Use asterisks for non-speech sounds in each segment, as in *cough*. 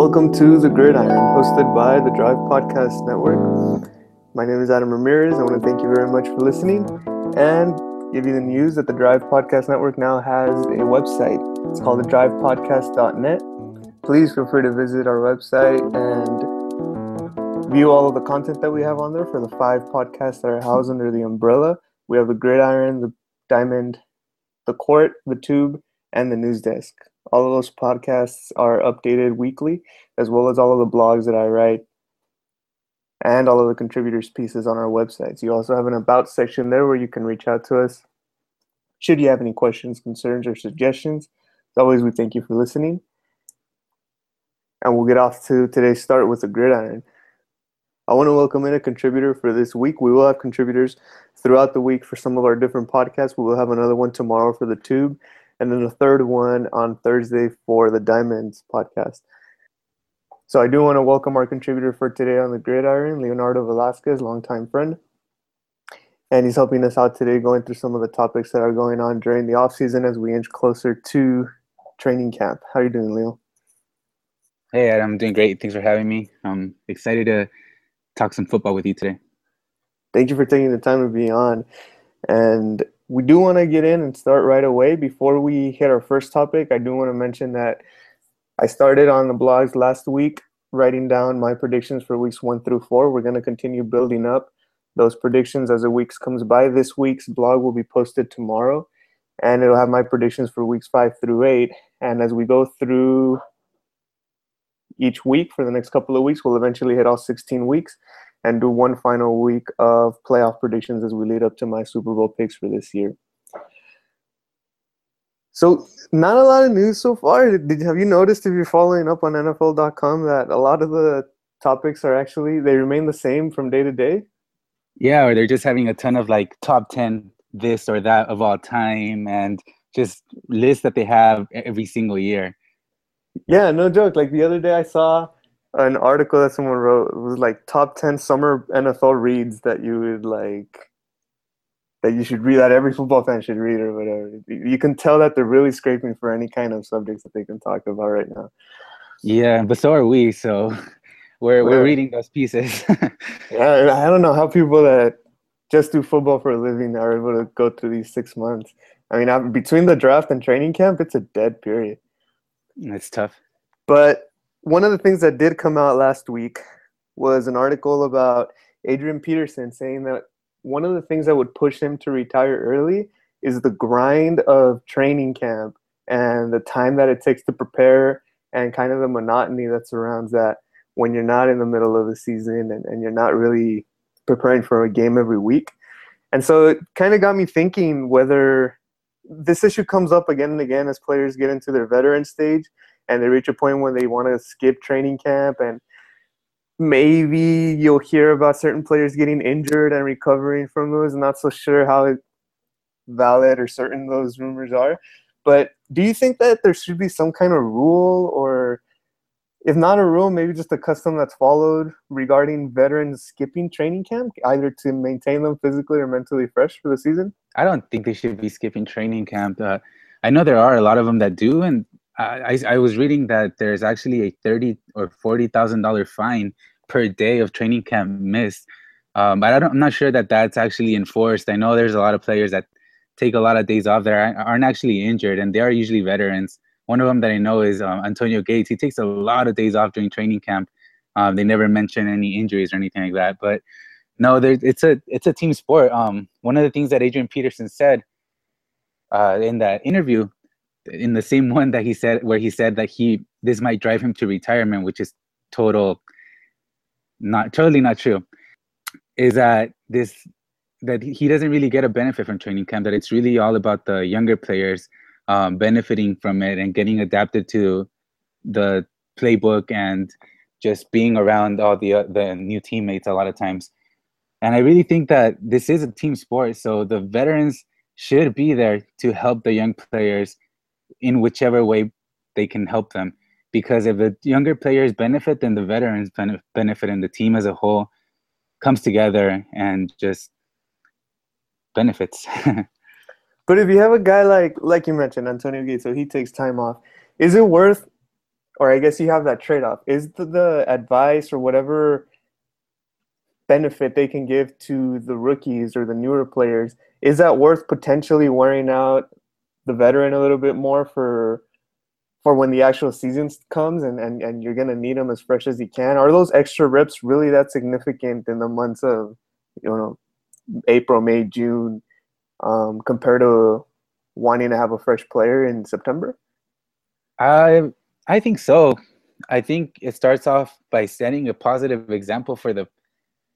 Welcome to The Gridiron, hosted by the Drive Podcast Network. My name is Adam Ramirez. I want to thank you very much for listening and give you the news that the Drive Podcast Network now has a website. It's called thedrivepodcast.net. Please feel free to visit our website and view all of the content that we have on there for the five podcasts that are housed under the umbrella. We have the Gridiron, the Diamond, the Court, the Tube, and the News Desk. All of those podcasts are updated weekly, as well as all of the blogs that I write and all of the contributors' pieces on our websites. You also have an About section there where you can reach out to us should you have any questions, concerns, or suggestions. As always, we thank you for listening. And we'll get off to today's start with the gridiron. I want to welcome in a contributor for this week. We will have contributors throughout the week for some of our different podcasts. We will have another one tomorrow for the Tube and then the third one on Thursday for the Diamonds podcast. So I do want to welcome our contributor for today on the Gridiron, Leonardo Velazquez, longtime friend. And he's helping us out today going through some of the topics that are going on during the off season as we inch closer to training camp. How are you doing, Leo? Hey, I'm doing great. Thanks for having me. I'm excited to talk some football with you today. Thank you for taking the time to be on. And we do want to get in and start right away. Before we hit our first topic, I do want to mention that I started on the blogs last week writing down my predictions for weeks one through four. We're going to continue building up those predictions as the weeks comes by. This week's blog will be posted tomorrow, and it'll have my predictions for weeks five through eight. And as we go through each week for the next couple of weeks, we'll eventually hit all 16 weeks and do one final week of playoff predictions as we lead up to my Super Bowl picks for this year. So, not a lot of news so far. Did have you noticed if you're following up on NFL.com that a lot of the topics are actually they remain the same from day to day? Yeah, or they're just having a ton of like top ten this or that of all time and just lists that they have every single year. Yeah, no joke. Like the other day, I saw an article that someone wrote was like top 10 summer NFL reads that you would like that you should read that every football fan should read or whatever. You can tell that they're really scraping for any kind of subjects that they can talk about right now. Yeah, but so are we, so *laughs* we're we're reading those pieces. *laughs* yeah, I don't know how people that just do football for a living are able to go through these six months. I mean, between the draft and training camp, it's a dead period. It's tough. But one of the things that did come out last week was an article about Adrian Peterson saying that one of the things that would push him to retire early is the grind of training camp and the time that it takes to prepare and kind of the monotony that surrounds that when you're not in the middle of the season and, and you're not really preparing for a game every week. And so it kind of got me thinking whether this issue comes up again and again as players get into their veteran stage and they reach a point where they want to skip training camp and maybe you'll hear about certain players getting injured and recovering from those. I'm not so sure how valid or certain those rumors are but do you think that there should be some kind of rule or if not a rule maybe just a custom that's followed regarding veterans skipping training camp either to maintain them physically or mentally fresh for the season? I don't think they should be skipping training camp uh, i know there are a lot of them that do and I, I was reading that there's actually a thirty or forty thousand dollar fine per day of training camp missed. Um, but I I'm not sure that that's actually enforced. I know there's a lot of players that take a lot of days off there aren't actually injured, and they are usually veterans. One of them that I know is um, Antonio Gates. He takes a lot of days off during training camp. Um, they never mention any injuries or anything like that. But no, it's a it's a team sport. Um, one of the things that Adrian Peterson said uh, in that interview in the same one that he said where he said that he this might drive him to retirement which is total not totally not true is that this that he doesn't really get a benefit from training camp that it's really all about the younger players um, benefiting from it and getting adapted to the playbook and just being around all the uh, the new teammates a lot of times. And i really think that this is a team sport so the veterans should be there to help the young players in whichever way they can help them. Because if the younger players benefit, then the veterans benefit, and the team as a whole comes together and just benefits. *laughs* but if you have a guy like like you mentioned, Antonio Gates, so he takes time off, is it worth or I guess you have that trade off. Is the, the advice or whatever benefit they can give to the rookies or the newer players is that worth potentially wearing out the veteran a little bit more for for when the actual season comes and, and, and you're going to need them as fresh as you can. Are those extra reps really that significant in the months of you know april may june um, compared to wanting to have a fresh player in september? I i think so. I think it starts off by setting a positive example for the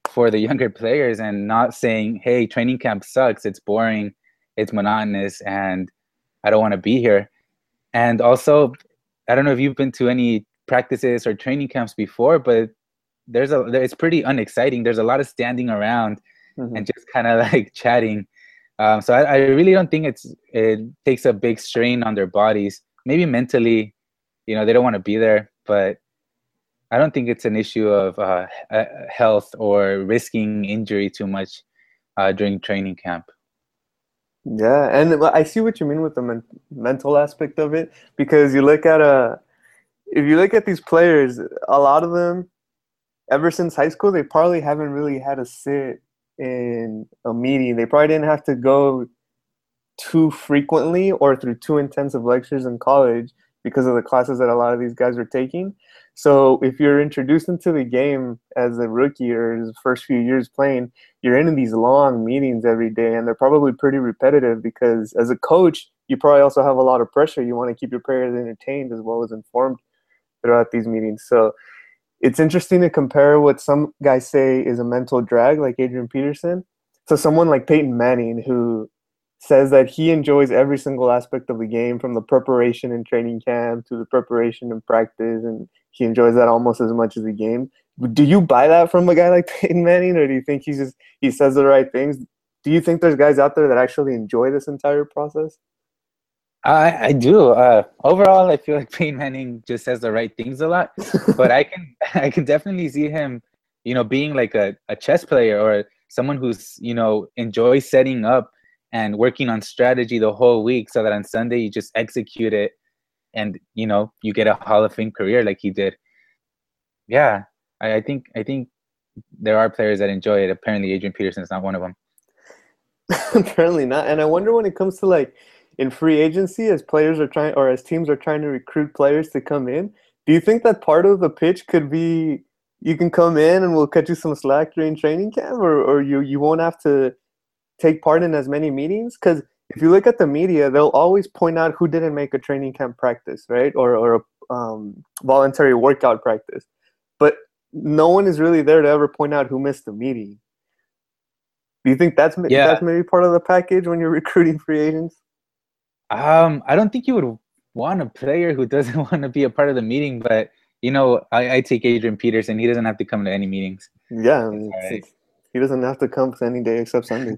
for the younger players and not saying, hey, training camp sucks, it's boring, it's monotonous, and I don't want to be here. And also, I don't know if you've been to any practices or training camps before, but there's a it's pretty unexciting. There's a lot of standing around mm-hmm. and just kind of *laughs* like chatting. Um, so I, I, really don't think it's it takes a big strain on their bodies. Maybe mentally, you know, they don't want to be there, but I don't think it's an issue of uh, uh, health or risking injury too much uh, during training camp. Yeah, and I see what you mean with the men- mental aspect of it because you look at a, if you look at these players, a lot of them, ever since high school, they probably haven't really had to sit in a meeting. They probably didn't have to go too frequently or through too intensive lectures in college because of the classes that a lot of these guys are taking. So if you're introduced into the game as a rookie or his first few years playing, you're in these long meetings every day, and they're probably pretty repetitive because as a coach, you probably also have a lot of pressure. You want to keep your players entertained as well as informed throughout these meetings. So it's interesting to compare what some guys say is a mental drag, like Adrian Peterson, to someone like Peyton Manning, who says that he enjoys every single aspect of the game from the preparation and training camp to the preparation and practice and he enjoys that almost as much as the game. Do you buy that from a guy like *laughs* Peyton Manning, or do you think he's just he says the right things? Do you think there's guys out there that actually enjoy this entire process? I, I do. Uh, overall, I feel like *laughs* Peyton Manning just says the right things a lot, *laughs* but I can I can definitely see him, you know, being like a, a chess player or someone who's you know enjoys setting up and working on strategy the whole week so that on Sunday you just execute it and you know you get a Hall of Fame career like he did. Yeah, I, I think I think there are players that enjoy it. Apparently, Adrian Peterson is not one of them. *laughs* Apparently not. And I wonder when it comes to like in free agency, as players are trying or as teams are trying to recruit players to come in, do you think that part of the pitch could be you can come in and we'll cut you some slack during training camp, or, or you you won't have to take part in as many meetings? Because if you look at the media, they'll always point out who didn't make a training camp practice, right, or or a um, voluntary workout practice, but no one is really there to ever point out who missed the meeting. Do you think that's yeah. that's maybe part of the package when you're *laughs* recruiting free agents? Um, I don't think you would want a player who doesn't *laughs* want to be a part of the meeting, but you know, I, I take Adrian Peterson. He doesn't have to come to any meetings. Yeah, right. he doesn't have to come to any day except Sunday.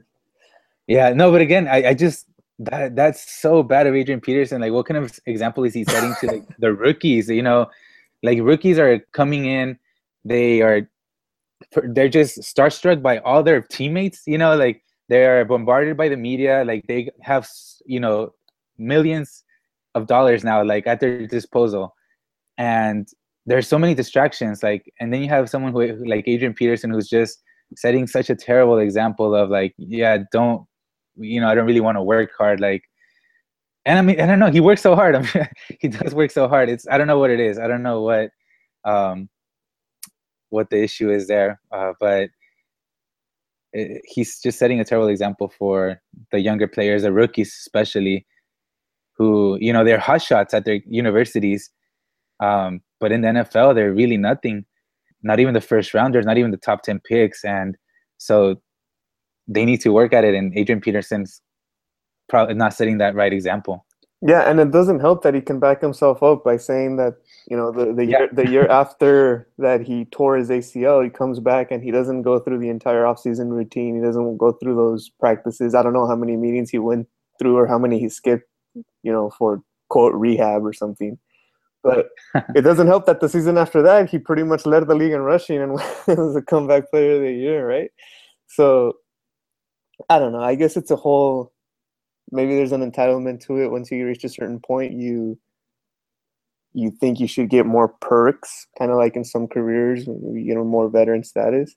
Yeah, no, but again, I, I just that that's so bad of Adrian Peterson. Like, what kind of example is he setting to like the rookies? You know, like rookies are coming in, they are they're just starstruck by all their teammates. You know, like they are bombarded by the media. Like they have you know millions of dollars now like at their disposal, and there's so many distractions. Like, and then you have someone who like Adrian Peterson who's just setting such a terrible example of like, yeah, don't you know, I don't really want to work hard. Like, and I mean, I don't know. He works so hard. *laughs* I mean, he does work so hard. It's I don't know what it is. I don't know what um, what the issue is there. Uh, but it, he's just setting a terrible example for the younger players, the rookies especially, who you know they're hot shots at their universities, um, but in the NFL they're really nothing. Not even the first rounders, not even the top ten picks, and so they need to work at it. And Adrian Peterson's probably not setting that right example. Yeah, and it doesn't help that he can back himself up by saying that you know the the yeah. year the year after that he tore his ACL, he comes back and he doesn't go through the entire offseason routine. He doesn't go through those practices. I don't know how many meetings he went through or how many he skipped, you know, for quote rehab or something. But *laughs* it doesn't help that the season after that he pretty much led the league in rushing and *laughs* was a comeback player of the year, right? So I don't know. I guess it's a whole. Maybe there's an entitlement to it. Once you reach a certain point, you you think you should get more perks, kind of like in some careers, you know, more veteran status,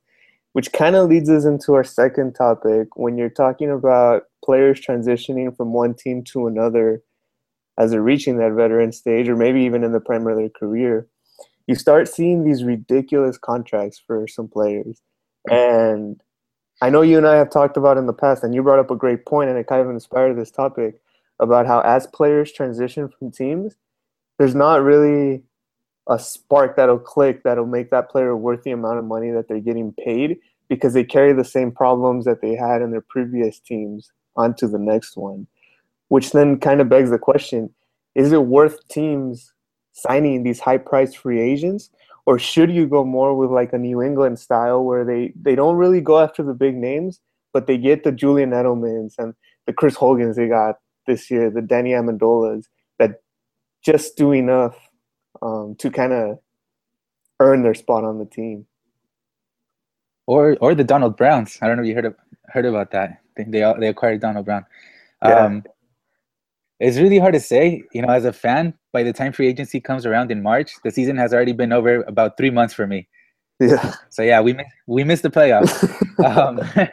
which kind of leads us into our second topic. When you're talking about players transitioning from one team to another as they're reaching that veteran stage, or maybe even in the prime of their career, you start seeing these ridiculous contracts for some players. And I know you and I have talked about in the past, and you brought up a great point, and it kind of inspired this topic about how as players transition from teams, there's not really a spark that'll click that'll make that player worth the amount of money that they're getting paid because they carry the same problems that they had in their previous teams onto the next one. Which then kind of begs the question is it worth teams signing these high priced free agents? Or should you go more with like a New England style where they, they don't really go after the big names, but they get the Julian Edelmans and the Chris Hogans they got this year, the Danny Amendolas, that just do enough um, to kind of earn their spot on the team. Or or the Donald Browns. I don't know if you heard of, heard about that. They they, they acquired Donald Brown. Yeah. It's really hard to say. You know, as a fan, by the time free agency comes around in March, the season has already been over about three months for me. Yeah. So yeah, we we missed the playoffs. *laughs* um, *laughs*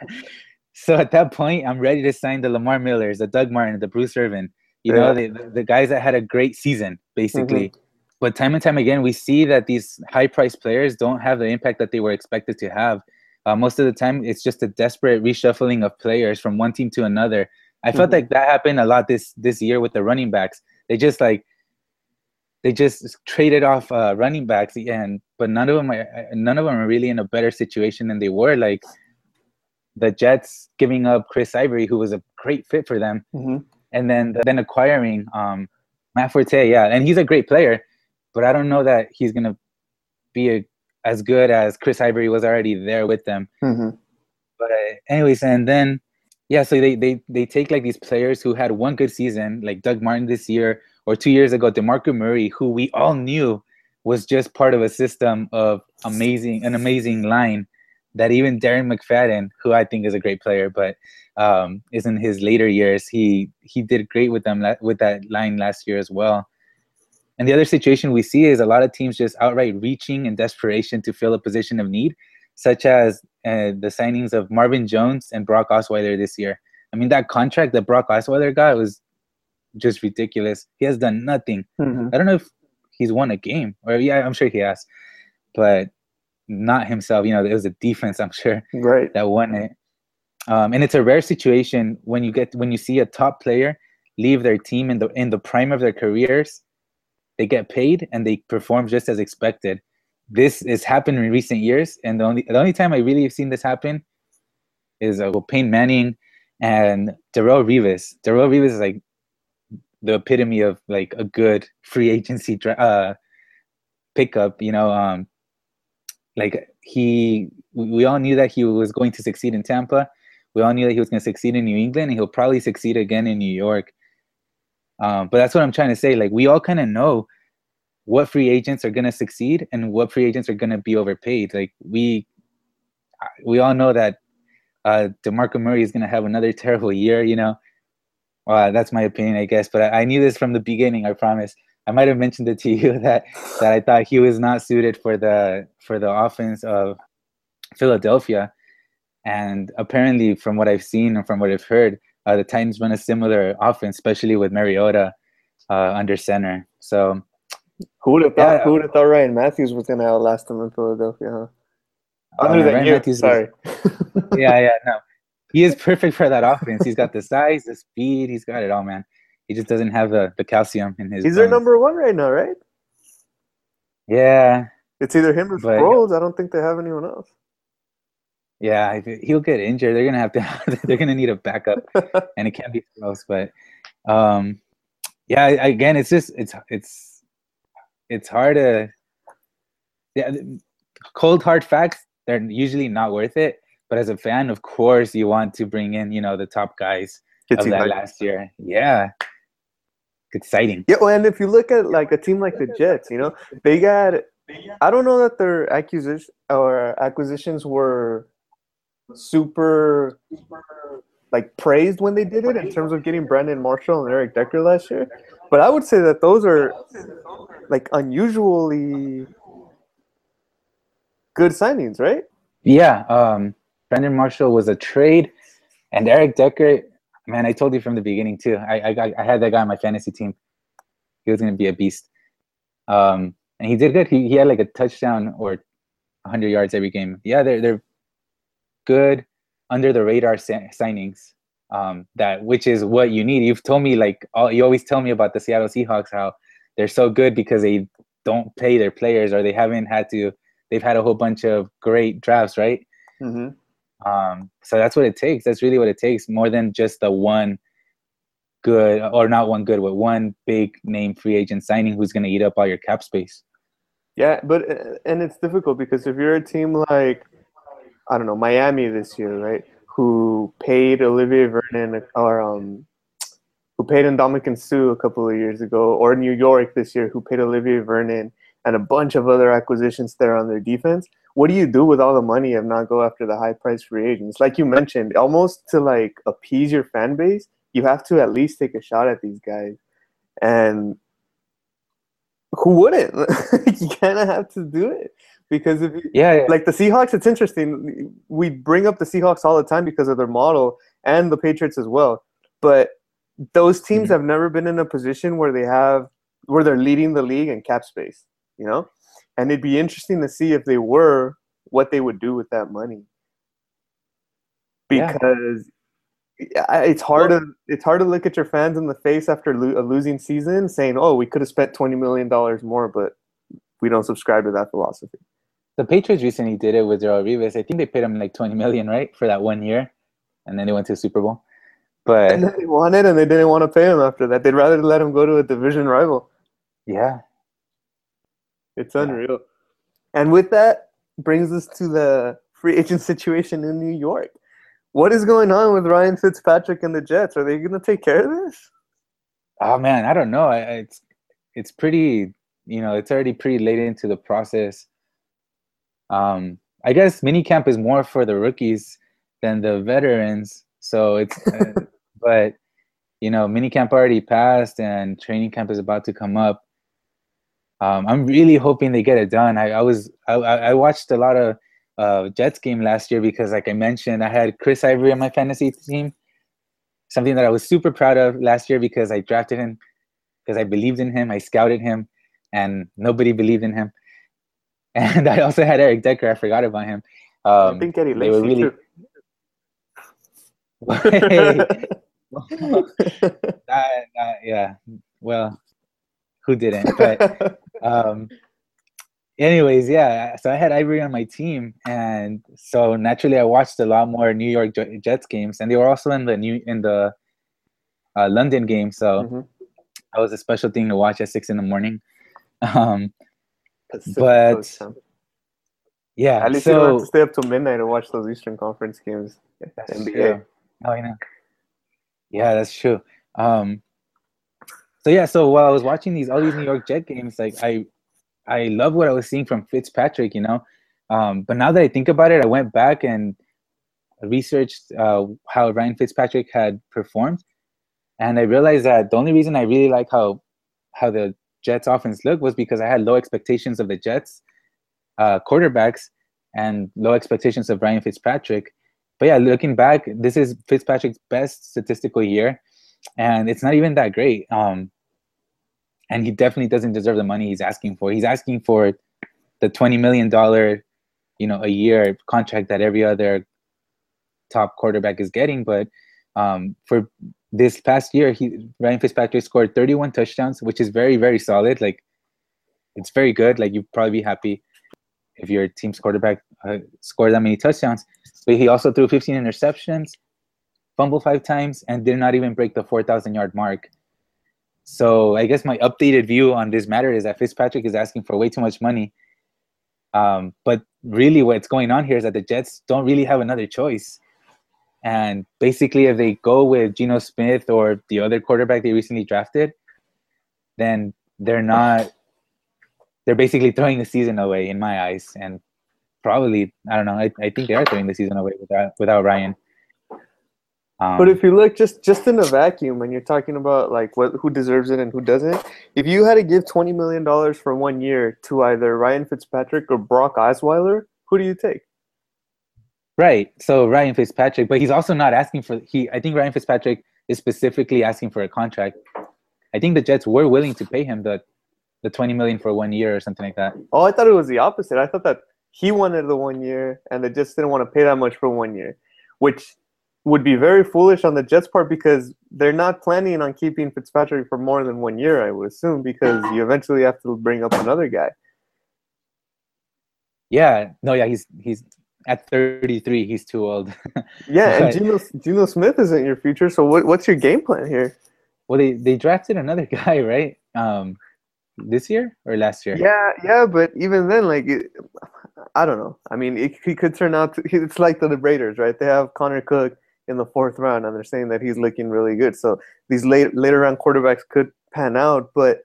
so at that point, I'm ready to sign the Lamar Millers, the Doug Martin, the Bruce Irvin. You yeah. know, the, the guys that had a great season, basically. Mm-hmm. But time and time again, we see that these high-priced players don't have the impact that they were expected to have. Uh, most of the time, it's just a desperate reshuffling of players from one team to another. I felt mm-hmm. like that happened a lot this this year with the running backs. They just like they just traded off uh, running backs, and but none of them are none of them are really in a better situation than they were. Like the Jets giving up Chris Ivory, who was a great fit for them, mm-hmm. and then then acquiring um, Matt Forte. Yeah, and he's a great player, but I don't know that he's gonna be a, as good as Chris Ivory was already there with them. Mm-hmm. But anyways, and then yeah, so they they they take like these players who had one good season, like Doug Martin this year or two years ago, DeMarco Murray, who we all knew was just part of a system of amazing an amazing line that even Darren McFadden, who I think is a great player, but um, is in his later years, he he did great with them with that line last year as well. And the other situation we see is a lot of teams just outright reaching in desperation to fill a position of need, such as uh, the signings of Marvin Jones and Brock Osweiler this year. I mean, that contract that Brock Osweiler got was just ridiculous. He has done nothing. Mm-hmm. I don't know if he's won a game, or yeah, I'm sure he has, but not himself. You know, it was a defense, I'm sure, right, that won it. Um, and it's a rare situation when you get when you see a top player leave their team in the in the prime of their careers, they get paid and they perform just as expected. This has happened in recent years, and the only the only time I really have seen this happen is uh, Peyton Manning and Darrelle Revis. Darrelle Revis is like the epitome of like a good free agency uh, pickup. You know, um, like he, we all knew that he was going to succeed in Tampa. We all knew that he was going to succeed in New England, and he'll probably succeed again in New York. Um, but that's what I'm trying to say. Like we all kind of know what free agents are going to succeed and what free agents are going to be overpaid. Like we, we all know that uh, DeMarco Murray is going to have another *laughs* terrible year. You know, well, that's my opinion, I guess. But I, I knew this from the beginning. I promise. I might have mentioned it to *laughs* you that that I thought he was not suited for the for the offense of Philadelphia, and apparently, from what I've seen and from what I've heard, uh, the Titans run a similar offense, especially with Mariota uh, under center. So, who would have thought? Yeah, who would have thought Ryan Mathews was going to outlast him in Philadelphia? Huh? Other uh, than Ryan you, Mathews sorry. *laughs* yeah, yeah, no, he is perfect for that offense. He's got the size, the speed, he's got it all, man. He just doesn't have the, the calcium in his. He's bones. their number one right now, right? Yeah. It's either him or Sproles. I don't think they have anyone else. Yeah, he'll get injured. They're gonna have to. *laughs* they're gonna need a backup, *laughs* and it can't be Sproles. But um, yeah, again, it's just it's it's it's hard to. Yeah, cold hard facts. They're usually not worth it. But as a fan, of course, you want to bring in you know the top guys of that last year. Yeah, exciting. Yeah, well, and if you look at like a team like the Jets, you know, they got. I don't know that their acquisition or acquisitions were super like praised when they did it in terms of getting Brandon Marshall and Eric Decker last year. But I would say that those are like unusually good signings, right? Yeah. Um, Brandon Marshall was a trade, and Eric Decker. Man, I told you from the beginning too. I I, I had that guy on my fantasy team. He was going to be a beast. Um, and he did good. He he had like a touchdown or 100 yards every game. Yeah, they're they're good under the radar signings. Um, that which is what you need. You've told me like all, you always tell me about the Seattle Seahawks how they're so good because they don't pay their players or they haven't had to. They've had a whole bunch of great drafts, right? Mm-hmm. Um, so that's what it takes. That's really what it takes, more than just the one good or not one good, but one big name free agent signing who's going to eat up all your cap space. Yeah, but and it's difficult because if you're a team like I don't know Miami this year, right, who paid Olivier Vernon or um, who paid Ndamukong Suh a couple of years ago, or New York this year, who paid Olivier Vernon and a bunch of other acquisitions there on their defense. What do you do with all the money and not go after the high price free agents? Like you mentioned, almost to like appease your fan base, you have to at least take a shot at these guys. And who wouldn't? *laughs* you kind of have to do it because if you, yeah, yeah, like the Seahawks, it's interesting. We bring up the Seahawks all the time because of their model and the Patriots as well. But those teams mm-hmm. have never been in a position where they have where they're leading the league in cap space, you know? And it'd be interesting to see if they were what they would do with that money. Because it's hard to it's hard to look at your fans in the face after lo- a losing season saying, "Oh, we could have spent 20 million dollars more, but we don't subscribe to that philosophy." The Patriots recently did it with Darrelle Revis. I think they paid him like 20 million, right, for that one year, and then they went to the Super Bowl. But and they won it, and they didn't want to pay him after that. They'd rather let him go to a division rival. Yeah, it's unreal. Yeah. And with that brings us to the free agent situation in New York. What is going on with Ryan Fitzpatrick and the Jets? Are they going to take care of this? Oh man, I don't know. I, it's it's pretty, you know, it's already pretty late into the process. Um, I guess minicamp is more for the rookies than the veterans. So it's, uh, *laughs* but you know, minicamp already passed and training camp is about to come up. Um, I'm really hoping they get it done. I, I was I, I watched a lot of uh, Jets game last year because, like I mentioned, I had Chris Ivory on my fantasy team. Something that I was super proud of last year because I drafted him because I believed in him. I scouted him, and nobody believed in him. And I also had Eric Decker. I forgot about him. Um, I think Eddie they were really. *laughs* *laughs* yeah. Well, who didn't? But um, anyways, yeah. So I had Ivory on my team, and so naturally I watched a lot more New York Jets games, and they were also in the new in the uh, London game. So mm-hmm. that was a special thing to watch at six in the morning. *laughs* Um, but yeah, at least so, you don't have to stay up till midnight to watch those Eastern Conference games. That's NBA. True. Oh, I know. Yeah, that's true. Um, so yeah, so while I was watching these all these New York Jet games, like I I love what I was seeing from Fitzpatrick, you know. Um, but now that I think about it, I went back and researched uh, how Ryan Fitzpatrick had performed, and I realized that the only reason I really like how how the Jets offense looked was because I had low expectations of the Jets uh, quarterbacks and low expectations of Ryan Fitzpatrick. But yeah, looking back, this is Fitzpatrick's best statistical year, and it's not even that great. Um, and he definitely doesn't deserve the money he's asking for. He's asking for the twenty million dollar, you know, a year contract that every other top quarterback is getting. But um, for this past year, he Ryan Fitzpatrick scored 31 touchdowns, which is very very solid. Like it's very good. Like you'd probably be happy if your team's quarterback uh, scored that many touchdowns. But he also threw 15 interceptions, fumbled five times, and did not even break the 4,000 yard mark. So I guess my updated view on this matter is that Fitzpatrick is asking for way too much money. Um, but really, what's going on here is that the Jets don't really have another choice. And basically, if they go with Geno Smith or the other quarterback they recently drafted, then they're not. They're basically throwing the season away in my eyes, and probably I don't know. I, I think they are throwing the season away without without Ryan. Um, But if you look just just in a vacuum, and you're talking about like what who deserves it and who doesn't, if you had to give twenty million dollars for one year to either Ryan Fitzpatrick or Brock Osweiler, who do you take? Right, so Ryan Fitzpatrick, but he's also not asking for he. I think Ryan Fitzpatrick is specifically asking for a contract. I think the Jets were willing to pay him the the twenty million for one year or something like that. Oh, I thought it was the opposite. I thought that he wanted the one year, and they just didn't want to pay that much for one year, which would be very foolish on the Jets' part because they're not planning on keeping Fitzpatrick for more than one year. I would assume because you eventually have to bring up another guy. Yeah, no, yeah, he's he's at thirty three. He's too old. *laughs* Yeah, and. Geno, Geno Smith isn't your future. So what, what's your game plan here? well, they they drafted another *laughs* guy, right? Um, this year or last year? Yeah, yeah, but even then, like, it, I don't know. I mean, it, he could turn out to. It's like the Raiders, right? They have Connor Cook in the fourth round, and they're saying that he's looking really good. So these late later round quarterbacks could pan out, but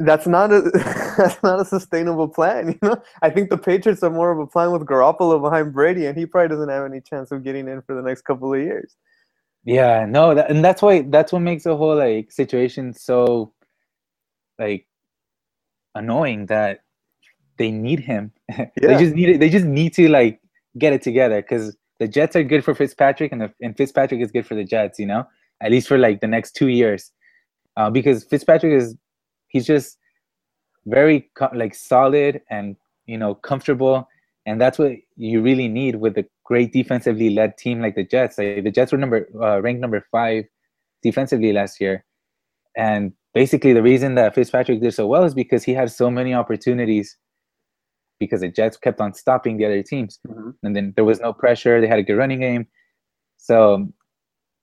that's not a *laughs* *laughs* that's not a sustainable plan. You know, I think the Patriots are more of a plan with Garoppolo behind Brady, and he probably doesn't have any chance of getting in for the next couple of years. Yeah, no, that, and that's why that's what makes the whole like situation so like annoying that they need him. *laughs* Yeah. they just need it. They just need to like get it together because the Jets are good for Fitzpatrick and the, and Fitzpatrick is good for the Jets. You know, at least for like the next two years, uh, because Fitzpatrick is he's just very co- like solid and you know comfortable, and that's what you really need with a great defensively led team like the Jets. Like, the Jets were number uh, ranked number five defensively last year, and basically the reason that Fitzpatrick did so well is because he had so many opportunities because the Jets kept on stopping the other teams, Mhm. and then there was no pressure. They had a good running game, so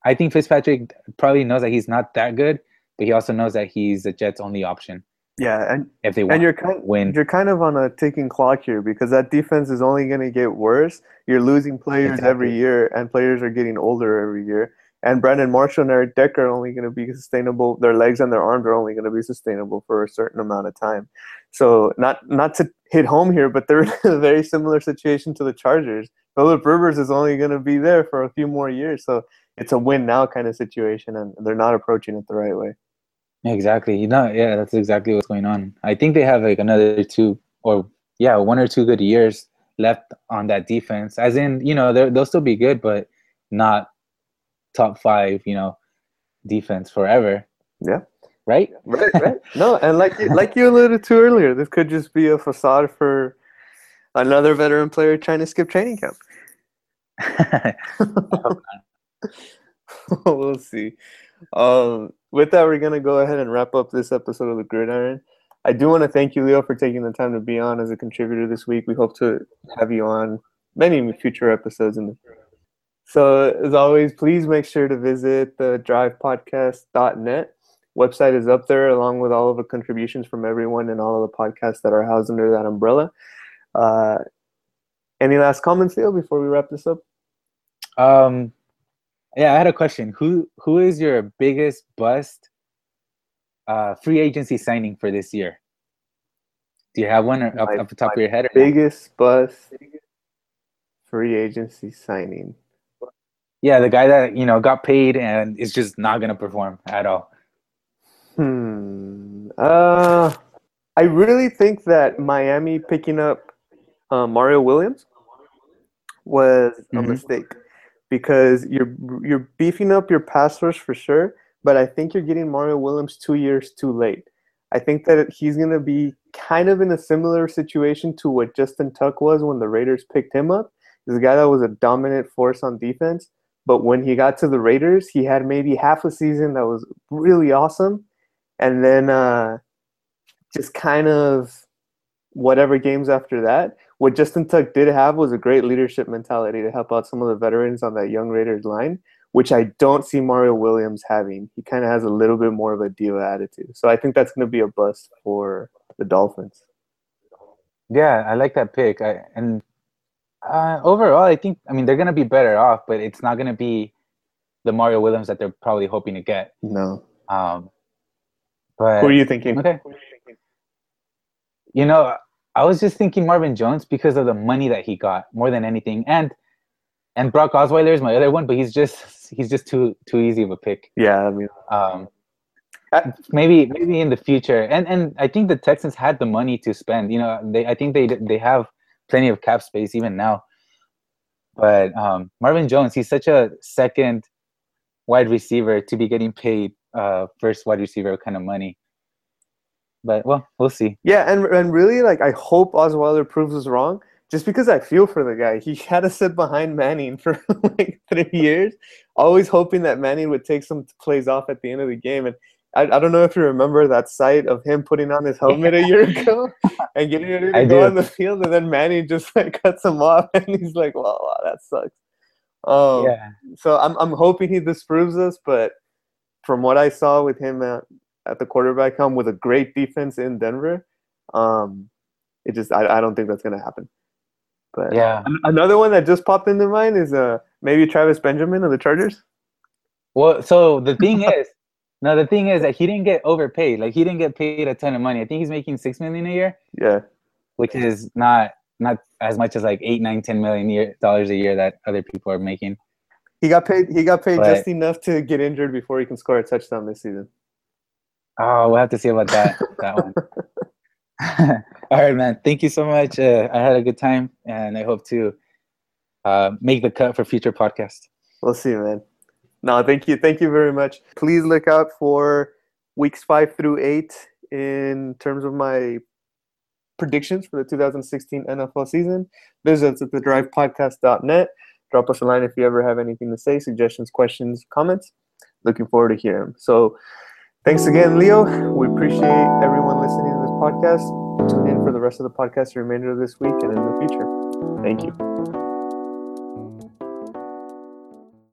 I think Fitzpatrick probably knows that he's not that good, but he also knows that he's the Jets' only option Yeah, and if they want and you're kind win. you're kind of on a ticking clock here because that defense is only going to get worse. You're losing players every year, and players are getting older every year. And Brandon Marshall and Eric Decker are only going to be sustainable. Their legs and their arms are only going to be sustainable for a certain amount of time. So not not to hit home here, but they're *laughs* in a very similar situation to the Chargers. Philip Rivers is only going to be there for a few more years, so it's a win now kind of situation, and they're not approaching it the right way. Exactly. You know, yeah, that's exactly what's going on. I think they have like another two or yeah, one or two good years left on that defense. As in, you know, they'll still be good, but not top five, you know, defense forever. Yeah. Right? Right, right. No, and like you, like you alluded to earlier, this could just be a facade for another veteran player trying to skip training camp. *laughs* *laughs* we'll see. Um, with that, we're gonna go ahead and wrap up this episode of the Gridiron. I do want to thank you, Leo, for taking the time to be on as a contributor this week. We hope to have you on many future episodes. In the so, as always, please make sure to visit the drivepodcast.net. Website is up there along with all of the contributions from everyone and all of the podcasts that are housed under that umbrella. Uh, any last comments, Leo, before we wrap this up? um yeah, I had a question. Who who is your biggest bust uh free agency signing for this year? Do you have one or up, My- up the top of your head? Or not? Biggest bust free agency signing. Yeah, the guy that, you know, got paid and is just not gonna perform at all. Hmm. Uh, I really think that Miami picking up uh, Mario Williams was a Mhm. mistake because you're you're beefing up your pass rush for sure, but I think you're getting Mario Williams two years too late. I think that he's gonna be kind of in a similar situation to what Justin Tuck was when the Raiders picked him up. A guy that was a dominant force on defense, but when he got to the Raiders, he had maybe half a season that was really awesome, and then uh, just kind of whatever games after that. What Justin Tuck did have was a great leadership mentality to help out some of the veterans on that young Raiders line, which I don't see Mario Williams having. He kind of has a little bit more of a diva attitude. So I think that's going to be a bust for the Dolphins. Yeah, I like that pick. I, and uh, overall, I think I mean they're gonna be better off, but it's not gonna be the Mario Williams that they're probably hoping to get. No. Um, but Who are you thinking? okay, you know, I was just thinking Marvin Jones because of the money that he got more than anything, and and Brock Osweiler is my other one, but he's just he's just too too easy of a pick. Yeah, I mean, Um, maybe maybe in the future, and and I think the Texans had the money to spend. You know, they I think they they have plenty of cap space even now. But um, Marvin Jones, he's such a second wide receiver to be getting paid uh, first wide receiver kind of money. But well, we'll see. yeah, and and really, like, I hope Osweiler proves us wrong. Just because I feel for the guy, he had to sit behind Manning *laughs* for like three years, always hoping that Manning would take some plays off at the end of the game. And I, I don't know if you remember that sight of him putting on his helmet a year ago *laughs* and getting ready to I go do. on the field, and then Manning just like cuts him off, *laughs* and he's like, "Wow, wow that sucks." Um, yeah, so I'm I'm hoping he disproves us, but from what I saw with him at, at the quarterback helm with a great defense in Denver, um, it just I, I don't think that's gonna happen. But yeah. another one that just popped into mind is uh maybe Travis Benjamin of the Chargers. Well, so the thing *laughs* is, now the thing is that he didn't get overpaid. Like he didn't get paid a ton of money. I think he's making six million a year, Yeah, which is not not as much as like eight, nine, ten million year, dollars a year that other people are making. he got paid. He got paid But- just enough to get injured before he can score a touchdown this season. Oh, we'll have to see about that that one. *laughs* All right, man. Thank you so much. Uh, I had a good time, and I hope to uh, make the cut for future podcasts. We'll see, man. No, thank you. Thank you very much. Please look out for weeks five through eight in terms of my predictions for the 2016 NFL season. Visit us at thedrivepodcast.net. Drop us a line if you ever have anything to say, suggestions, questions, comments. Looking forward to hearing them. So, thanks again, Leo. We appreciate everyone listening to this podcast. Tune in for the rest of the podcast, the remainder of this week, and in the future. Thank you.